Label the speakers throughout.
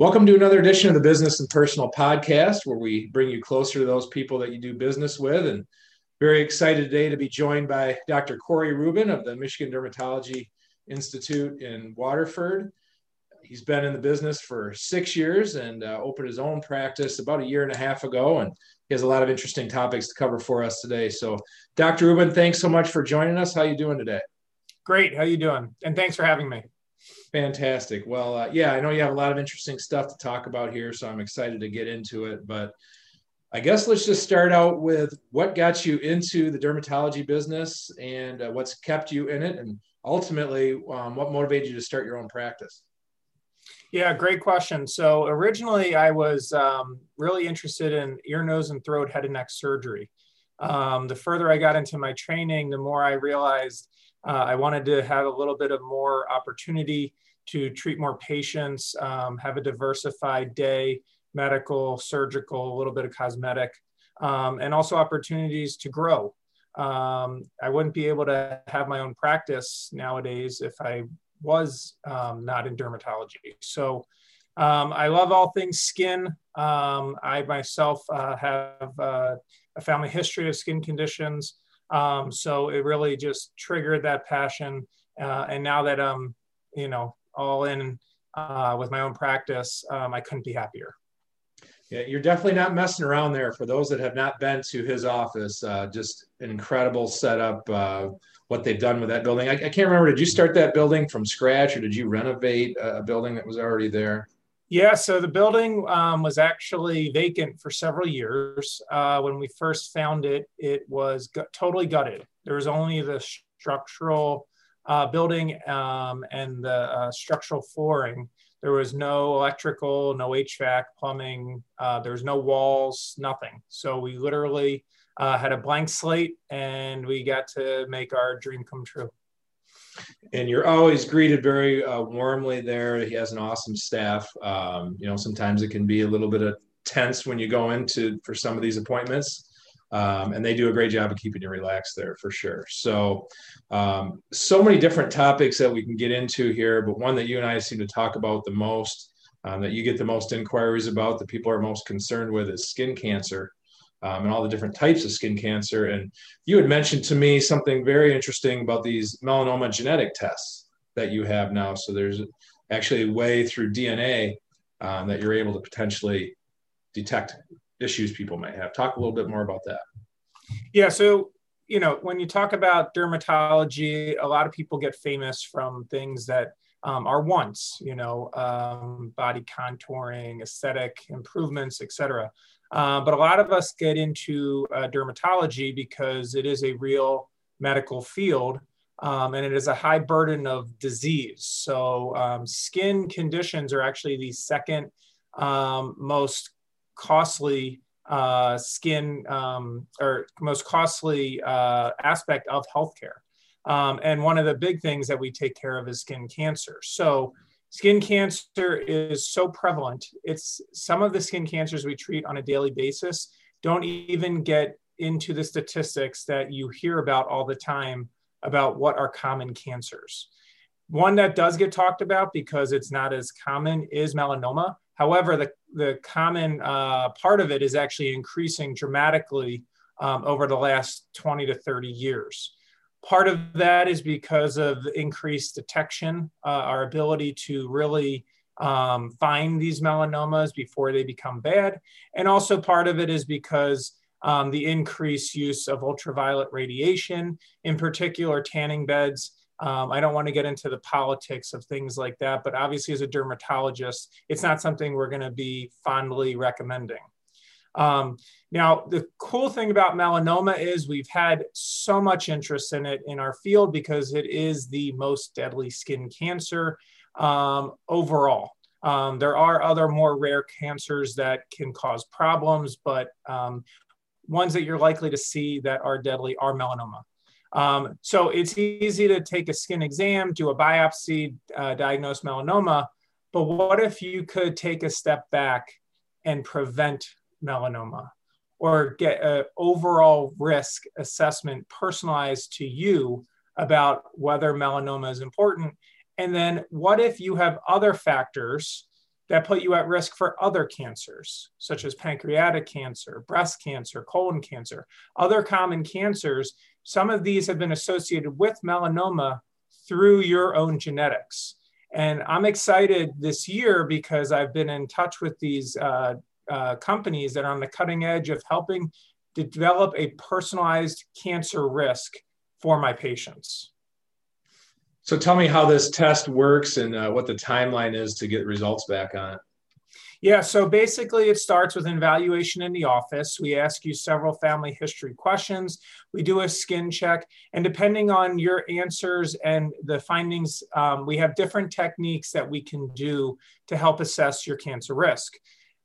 Speaker 1: Welcome to another edition of the Business and Personal Podcast, where we bring you closer to those people that you do business with. And very excited today to be joined by Dr. Corey Rubin of the Michigan Dermatology Institute in Waterford. He's been in the business for six years and uh, opened his own practice about a year and a half ago. And he has a lot of interesting topics to cover for us today. So, Dr. Rubin, thanks so much for joining us. How are you doing today?
Speaker 2: Great. How you doing? And thanks for having me.
Speaker 1: Fantastic. Well, uh, yeah, I know you have a lot of interesting stuff to talk about here, so I'm excited to get into it. But I guess let's just start out with what got you into the dermatology business and uh, what's kept you in it, and ultimately, um, what motivated you to start your own practice.
Speaker 2: Yeah, great question. So originally, I was um, really interested in ear, nose, and throat, head and neck surgery. Um, the further I got into my training, the more I realized uh, I wanted to have a little bit of more opportunity to treat more patients, um, have a diversified day, medical, surgical, a little bit of cosmetic, um, and also opportunities to grow. Um, I wouldn't be able to have my own practice nowadays if I was um, not in dermatology. So um, I love all things skin. Um, I myself uh, have uh, a family history of skin conditions. Um, so it really just triggered that passion. Uh, and now that I'm, you know, all in uh, with my own practice, um, I couldn't be happier.
Speaker 1: Yeah, you're definitely not messing around there. For those that have not been to his office, uh, just an incredible setup. Uh, what they've done with that building. I, I, can't remember. Did you start that building from scratch, or did you renovate a building that was already there?
Speaker 2: Yeah, so the building um, was actually vacant for several years. Uh, when we first found it, it was gu- totally gutted. There was only the structural uh, building um, and the uh, structural flooring. There was no electrical, no HVAC, plumbing. Uh, there was no walls, nothing. So we literally uh, had a blank slate, and we got to make our dream come true
Speaker 1: and you're always greeted very uh, warmly there. He has an awesome staff. Um, you know, sometimes it can be a little bit of tense when you go into for some of these appointments. Um, and they do a great job of keeping you relaxed there for sure. So, um, so many different topics that we can get into here, but one that you and I seem to talk about the most, um, that you get the most inquiries about, that people are most concerned with, is skin cancer um, and all the different types of skin cancer. And you had mentioned to me something very interesting about these melanoma genetic tests that you have now. So there's actually a way through DNA um, that you're able to potentially detect issues people may have. Talk a little bit more about that.
Speaker 2: Yeah. So, you know, when you talk about dermatology, a lot of people get famous from things that um, are once, you know, um, body contouring, aesthetic improvements, etc. Uh, but a lot of us get into uh, dermatology because it is a real medical field um, and it is a high burden of disease. So, um, skin conditions are actually the second um, most costly uh, skin um, or most costly uh, aspect of healthcare. Um, and one of the big things that we take care of is skin cancer. So, Skin cancer is so prevalent. It's some of the skin cancers we treat on a daily basis don't even get into the statistics that you hear about all the time about what are common cancers. One that does get talked about because it's not as common is melanoma. However, the, the common uh, part of it is actually increasing dramatically um, over the last 20 to 30 years. Part of that is because of increased detection, uh, our ability to really um, find these melanomas before they become bad. And also part of it is because um, the increased use of ultraviolet radiation, in particular tanning beds. Um, I don't want to get into the politics of things like that, but obviously, as a dermatologist, it's not something we're going to be fondly recommending. Um, now, the cool thing about melanoma is we've had so much interest in it in our field because it is the most deadly skin cancer um, overall. Um, there are other more rare cancers that can cause problems, but um, ones that you're likely to see that are deadly are melanoma. Um, so it's easy to take a skin exam, do a biopsy, uh, diagnose melanoma, but what if you could take a step back and prevent melanoma or get an overall risk assessment personalized to you about whether melanoma is important. And then what if you have other factors that put you at risk for other cancers, such as pancreatic cancer, breast cancer, colon cancer, other common cancers. Some of these have been associated with melanoma through your own genetics. And I'm excited this year because I've been in touch with these uh, uh, companies that are on the cutting edge of helping to develop a personalized cancer risk for my patients.
Speaker 1: So tell me how this test works and uh, what the timeline is to get results back on it.
Speaker 2: Yeah, so basically it starts with an evaluation in the office. We ask you several family history questions. We do a skin check. And depending on your answers and the findings, um, we have different techniques that we can do to help assess your cancer risk.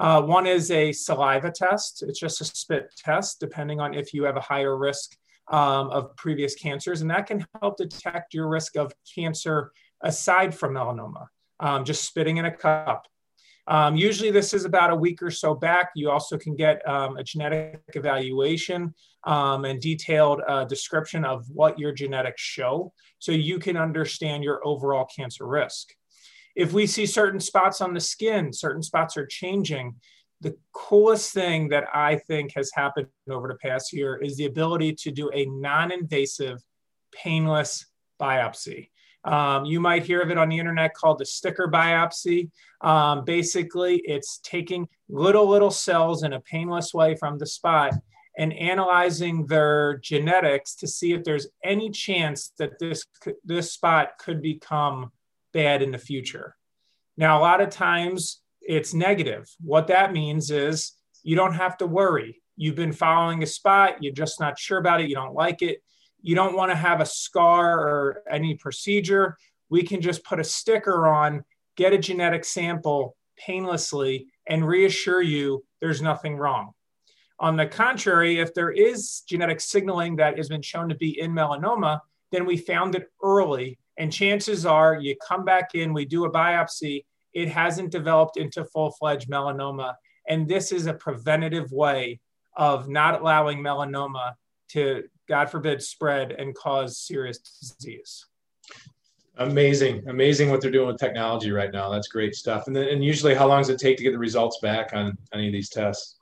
Speaker 2: Uh, one is a saliva test. It's just a spit test, depending on if you have a higher risk um, of previous cancers. And that can help detect your risk of cancer aside from melanoma, um, just spitting in a cup. Um, usually, this is about a week or so back. You also can get um, a genetic evaluation um, and detailed uh, description of what your genetics show so you can understand your overall cancer risk. If we see certain spots on the skin, certain spots are changing, the coolest thing that I think has happened over the past year is the ability to do a non invasive, painless biopsy. Um, you might hear of it on the internet called the sticker biopsy. Um, basically, it's taking little, little cells in a painless way from the spot and analyzing their genetics to see if there's any chance that this, this spot could become bad in the future. Now, a lot of times it's negative. What that means is you don't have to worry. You've been following a spot, you're just not sure about it, you don't like it. You don't want to have a scar or any procedure. We can just put a sticker on, get a genetic sample painlessly, and reassure you there's nothing wrong. On the contrary, if there is genetic signaling that has been shown to be in melanoma, then we found it early. And chances are you come back in, we do a biopsy, it hasn't developed into full fledged melanoma. And this is a preventative way of not allowing melanoma to, God forbid, spread and cause serious disease.
Speaker 1: Amazing, amazing what they're doing with technology right now. That's great stuff. And then, and usually, how long does it take to get the results back on any of these tests?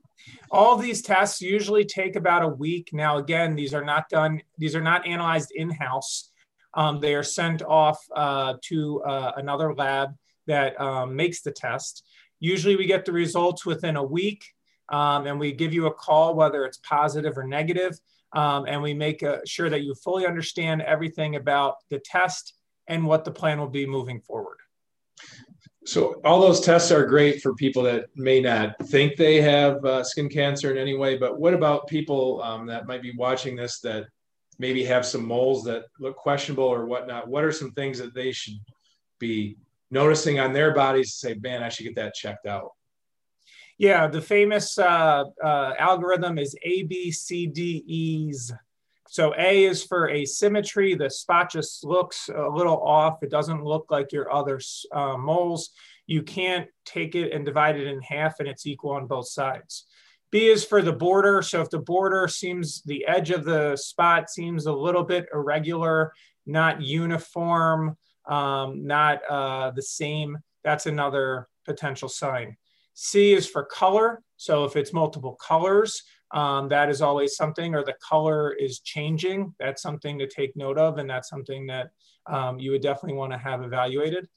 Speaker 2: All these tests usually take about a week. Now, again, these are not done; these are not analyzed in house. Um, they are sent off uh, to uh, another lab that um, makes the test. Usually we get the results within a week um, and we give you a call, whether it's positive or negative, um, and we make a, sure that you fully understand everything about the test and what the plan will be moving forward.
Speaker 1: So all those tests are great for people that may not think they have uh, skin cancer in any way, but what about people um, that might be watching this that maybe have some moles that look questionable or whatnot? What are some things that they should be noticing on their bodies to say, man, I should get that checked out?
Speaker 2: Yeah, the famous uh, uh, algorithm is A, B, C, D, E's. So A is for asymmetry. The spot just looks a little off. It doesn't look like your other uh, moles. You can't take it and divide it in half and it's equal on both sides. B is for the border. So if the border seems, the edge of the spot seems a little bit irregular, not uniform, um, not uh, the same, that's another potential sign. C is for color. So if it's multiple colors, um, that is always something, or the color is changing. That's something to take note of, and that's something that um, you would definitely want to have evaluated.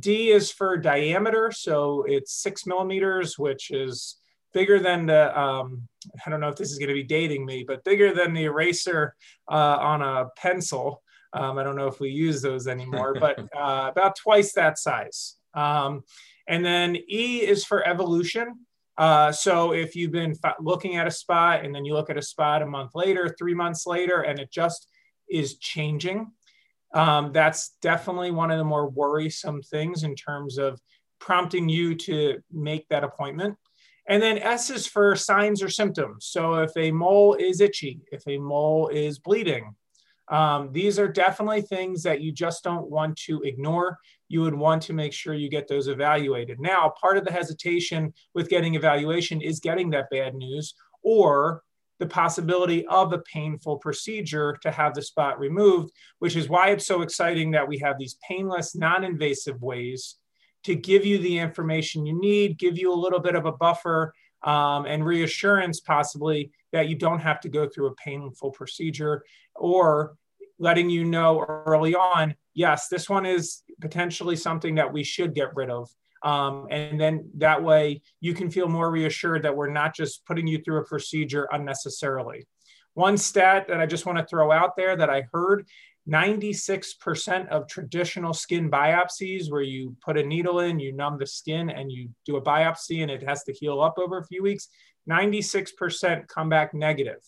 Speaker 2: D is for diameter. So it's six millimeters, which is bigger than the, um, I don't know if this is going to be dating me, but bigger than the eraser uh, on a pencil. Um, I don't know if we use those anymore, but uh, about twice that size. Um, and then E is for evolution. Uh, so if you've been looking at a spot and then you look at a spot a month later, three months later, and it just is changing, um, that's definitely one of the more worrisome things in terms of prompting you to make that appointment. And then S is for signs or symptoms. So if a mole is itchy, if a mole is bleeding, um, these are definitely things that you just don't want to ignore. You would want to make sure you get those evaluated. Now, part of the hesitation with getting evaluation is getting that bad news or the possibility of a painful procedure to have the spot removed, which is why it's so exciting that we have these painless, non invasive ways to give you the information you need, give you a little bit of a buffer um, and reassurance possibly that you don't have to go through a painful procedure or letting you know early on, yes, this one is potentially something that we should get rid of. Um, and then that way you can feel more reassured that we're not just putting you through a procedure unnecessarily. One stat that I just want to throw out there that I heard 96% of traditional skin biopsies, where you put a needle in, you numb the skin, and you do a biopsy and it has to heal up over a few weeks, 96% come back negative,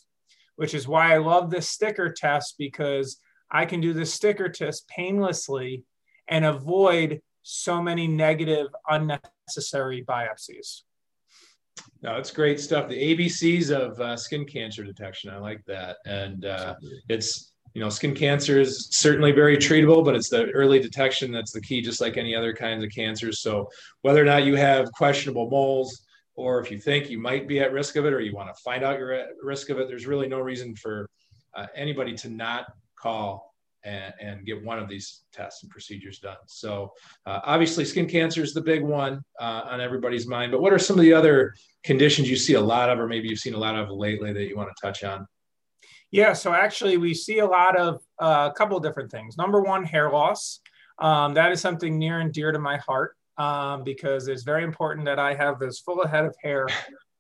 Speaker 2: which is why I love this sticker test because I can do this sticker test painlessly and avoid so many negative, unnecessary biopsies.
Speaker 1: No, it's great stuff. The ABCs of uh, skin cancer detection. I like that. And uh, it's, you know, skin cancer is certainly very treatable, but it's the early detection that's the key, just like any other kinds of cancers. So whether or not you have questionable moles, or if you think you might be at risk of it, or you want to find out you're at risk of it, there's really no reason for uh, anybody to not call and, and, get one of these tests and procedures done. So, uh, obviously, skin cancer is the big one uh, on everybody's mind. But what are some of the other conditions you see a lot of, or maybe you've seen a lot of lately that you want to touch on?
Speaker 2: Yeah, so actually, we see a lot of uh, a couple of different things. Number one, hair loss. Um, that is something near and dear to my heart um, because it's very important that I have as full a head of hair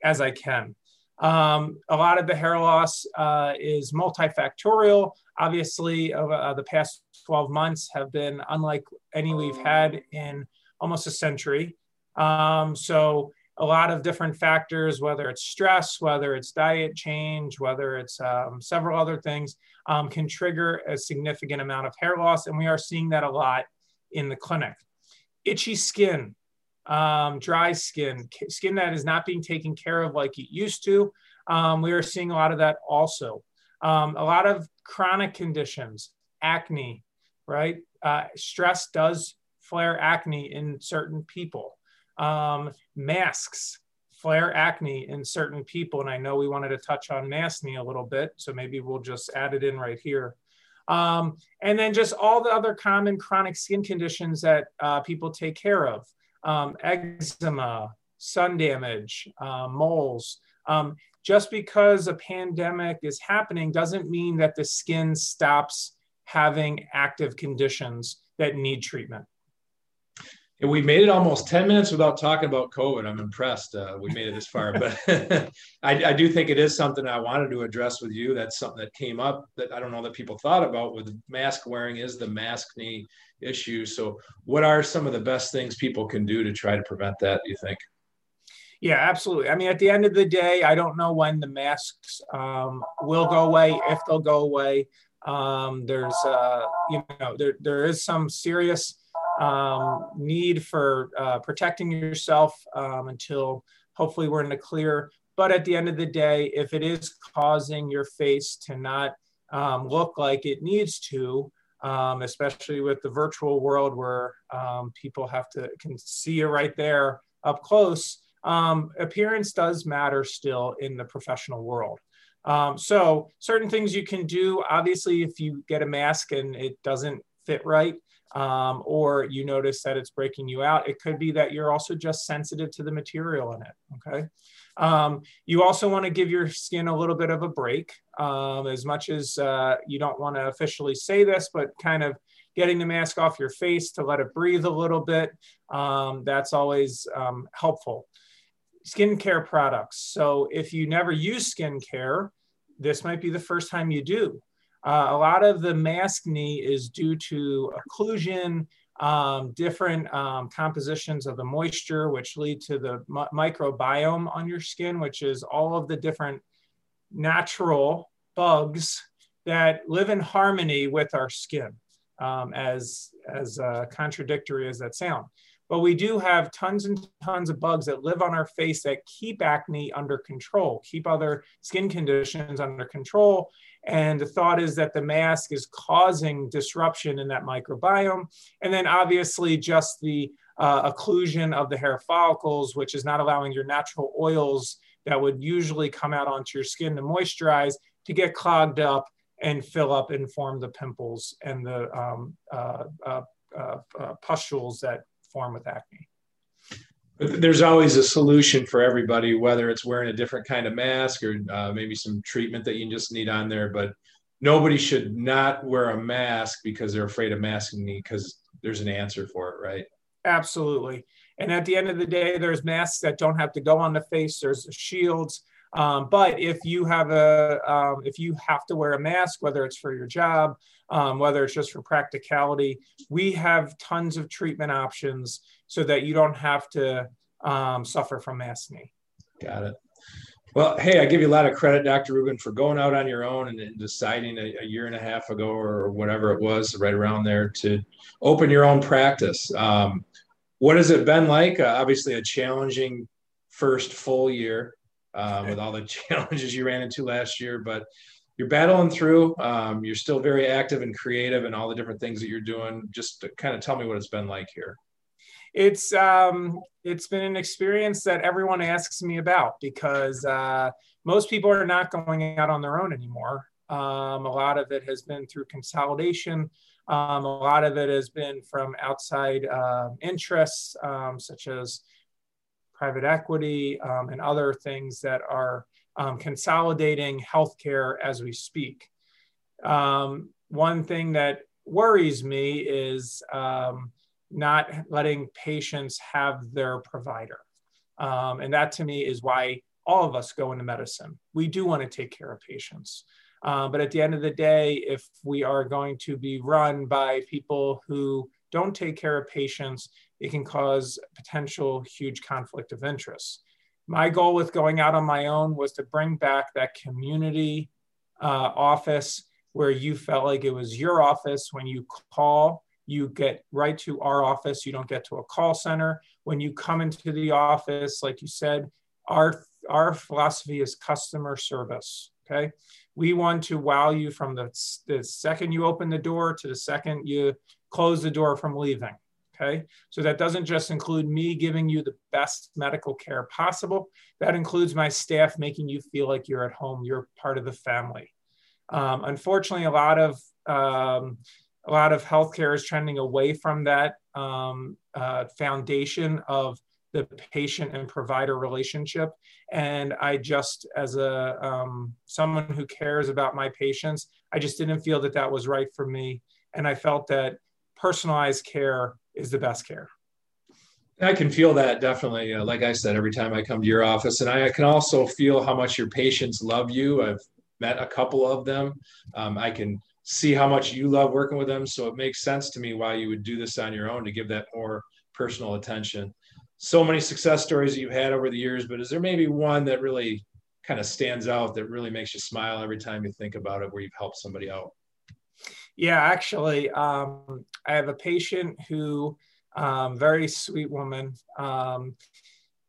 Speaker 2: as I can. Um, a lot of the hair loss uh, is multifactorial. Obviously, uh, the past 12 months have been unlike any we've had in almost a century. Um, so, a lot of different factors, whether it's stress, whether it's diet change, whether it's um, several other things, um, can trigger a significant amount of hair loss. And we are seeing that a lot in the clinic. Itchy skin, um, dry skin, skin that is not being taken care of like it used to. Um, we are seeing a lot of that also. Um, a lot of chronic conditions, acne, right? Uh, stress does flare acne in certain people. Um, masks flare acne in certain people. And I know we wanted to touch on maskne a little bit, so maybe we'll just add it in right here. Um, and then just all the other common chronic skin conditions that uh, people take care of um, eczema, sun damage, uh, moles. Um, just because a pandemic is happening doesn't mean that the skin stops having active conditions that need treatment.
Speaker 1: We made it almost 10 minutes without talking about COVID. I'm impressed. Uh, we made it this far, but I, I, do think it is something I wanted to address with you. That's something that came up that I don't know that people thought about with mask wearing is the maskne issue. So, what are some of the best things people can do to try to prevent that? Do you think?
Speaker 2: Yeah, absolutely. I mean, at the end of the day, I don't know when the masks um, will go away, if they'll go away. Um, there's, uh, you know, there there is some serious um, need for uh, protecting yourself um, until hopefully we're in the clear. But at the end of the day, if it is causing your face to not um, look like it needs to, um, especially with the virtual world where um, people have to can see you right there up close. Um, appearance does matter still in the professional world. Um, so certain things you can do. Obviously, if you get a mask and it doesn't fit right, um, or you notice that it's breaking you out, it could be that you're also just sensitive to the material in it. Okay. Um, you also want to give your skin a little bit of a break, um, as much as uh, you don't want to officially say this, but kind of getting the mask off your face to let it breathe a little bit. Um, that's always um, helpful. Skincare products. So if you never use skincare, this might be the first time you do. Uh, a lot of the maskne is due to occlusion, um, different um, compositions of the moisture, which lead to the microbiome on your skin, which is all of the different natural bugs that live in harmony with our skin, um, as, as uh, contradictory as that sound. But we do have tons and tons of bugs that live on our face that keep acne under control, keep other skin conditions under control. And the thought is that the mask is causing disruption in that microbiome. And then obviously just the uh, occlusion of the hair follicles, which is not allowing your natural oils that would usually come out onto your skin to moisturize to get clogged up and fill up and form the pimples and the um, uh, uh, uh, uh pustules that form with acne.
Speaker 1: There's always a solution for everybody, whether it's wearing a different kind of mask or uh, maybe some treatment that you just need on there. But nobody should not wear a mask because they're afraid of masking me because there's an answer for it, right?
Speaker 2: Absolutely. And at the end of the day, there's masks that don't have to go on the face. There's shields. Um, but if you have a, um, if you have to wear a mask, whether it's for your job, um, whether it's just for practicality, we have tons of treatment options so that you don't have to um, suffer from maskne.
Speaker 1: Got it. Well, hey, I give you a lot of credit, Dr. Rubin, for going out on your own and, and deciding a, a, year and a half ago or whatever it was, right around there, to open your own practice. Um, what has it been like? Uh, obviously, a challenging first full year um, with all the challenges you ran into last year, but you're battling through. Um, you're still very active and creative and all the different things that you're doing. Just kind of tell me what it's been like here.
Speaker 2: It's um, it's been an experience that everyone asks me about because uh, most people are not going out on their own anymore. Um, a lot of it has been through consolidation. Um, a lot of it has been from outside uh, interests, um, such as private equity um, and other things that are um, consolidating healthcare as we speak. Um, one thing that worries me is um, not letting patients have their provider. Um, and that to me is why all of us go into medicine. We do want to take care of patients. Uh, but at the end of the day, if we are going to be run by people who don't take care of patients, it can cause potential huge conflict of interest my goal with going out on my own was to bring back that community uh, office where you felt like it was your office. When you call you get right to our office. You don't get to a call center. When you come into the office like you said our our philosophy is customer service okay? We want to wow you from the, the second you open the door to the second you close the door from leaving Okay, so that doesn't just include me giving you the best medical care possible. That includes my staff making you feel like you're at home, you're part of the family. Um, unfortunately, a lot of um, a lot of healthcare is trending away from that um, uh, foundation of the patient and provider relationship. And I just, as a um, someone who cares about my patients, I just didn't feel that that was right for me. And I felt that personalized care is the best care.
Speaker 1: I can feel that definitely. Uh, like I said, every time I come to your office, and I can also feel how much your patients love you. I've met a couple of them. Um, I can see how much you love working with them. So it makes sense to me why you would do this on your own to give that more personal attention. So many success stories you've had over the years, but is there maybe one that really kind of stands out that really makes you smile every time you think about it where you've helped somebody out?
Speaker 2: Yeah, actually, um, I have a patient who, um, very sweet woman. Um,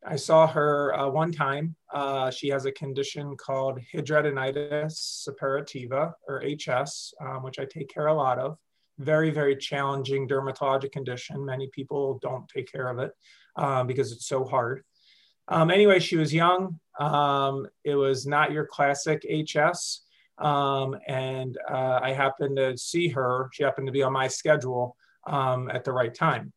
Speaker 2: I saw her uh, one time. Uh, she has a condition called hidradenitis suppurativa, or HS, um, which I take care a lot of. Very, very challenging dermatologic condition. Many people don't take care of it um, because it's so hard. Um, anyway, she was young. it was not your classic HS. Um, and uh, I happened to see her. She happened to be on my schedule um, at the right time.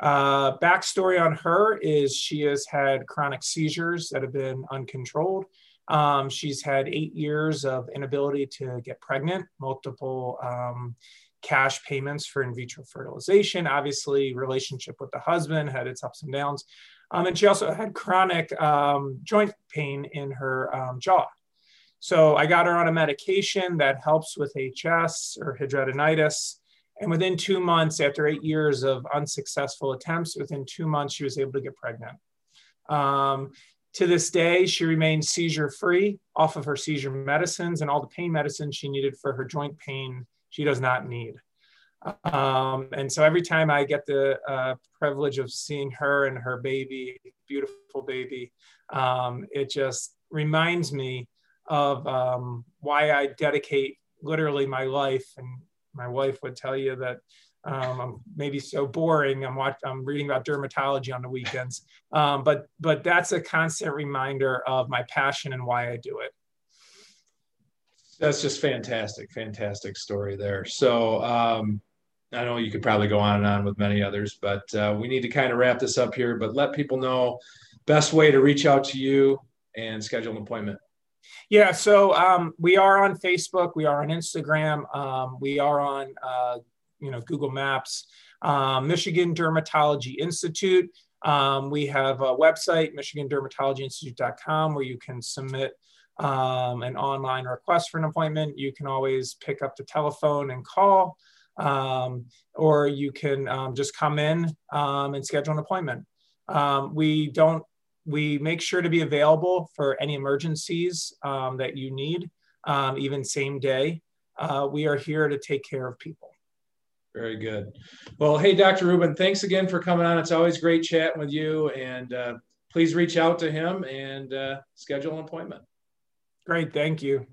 Speaker 2: Uh, backstory on her is she has had chronic seizures that have been uncontrolled. Um, she's had eight years of inability to get pregnant, multiple um, cash payments for in vitro fertilization. Obviously, relationship with the husband had its ups and downs. Um, and she also had chronic um, joint pain in her um, jaw. So I got her on a medication that helps with HS or hidradenitis. And within two months, after eight years of unsuccessful attempts, within two months, she was able to get pregnant. Um, to this day, she remains seizure free off of her seizure medicines and all the pain medicines she needed for her joint pain, she does not need. Um, and so every time I get the uh, privilege of seeing her and her baby, beautiful baby, um, it just reminds me of um, why I dedicate literally my life. And my wife would tell you that um, I'm maybe so boring. I'm watch, I'm reading about dermatology on the weekends, um, but but that's a constant reminder of my passion and why I do it.
Speaker 1: That's just fantastic, fantastic story there. So, um, I know you could probably go on and on with many others, but uh, we need to kind of wrap this up here. But let people know best way to reach out to you and schedule an appointment.
Speaker 2: Yeah, so um, we are on Facebook, we are on Instagram, um, we are on uh, you know Google Maps, um, Michigan Dermatology Institute. Um, we have a website, MichiganDermatologyInstitute.com, where you can submit um, an online request for an appointment. You can always pick up the telephone and call, um, or you can just come in and schedule an appointment. we don't we make sure to be available for any emergencies um, that you need, um, even same day. Uh, we are here to take care of people.
Speaker 1: Very good. Well, hey, Dr. Rubin, thanks again for coming on. It's always great chatting with you. And uh, please reach out to him and uh, schedule an appointment.
Speaker 2: Great. Thank you.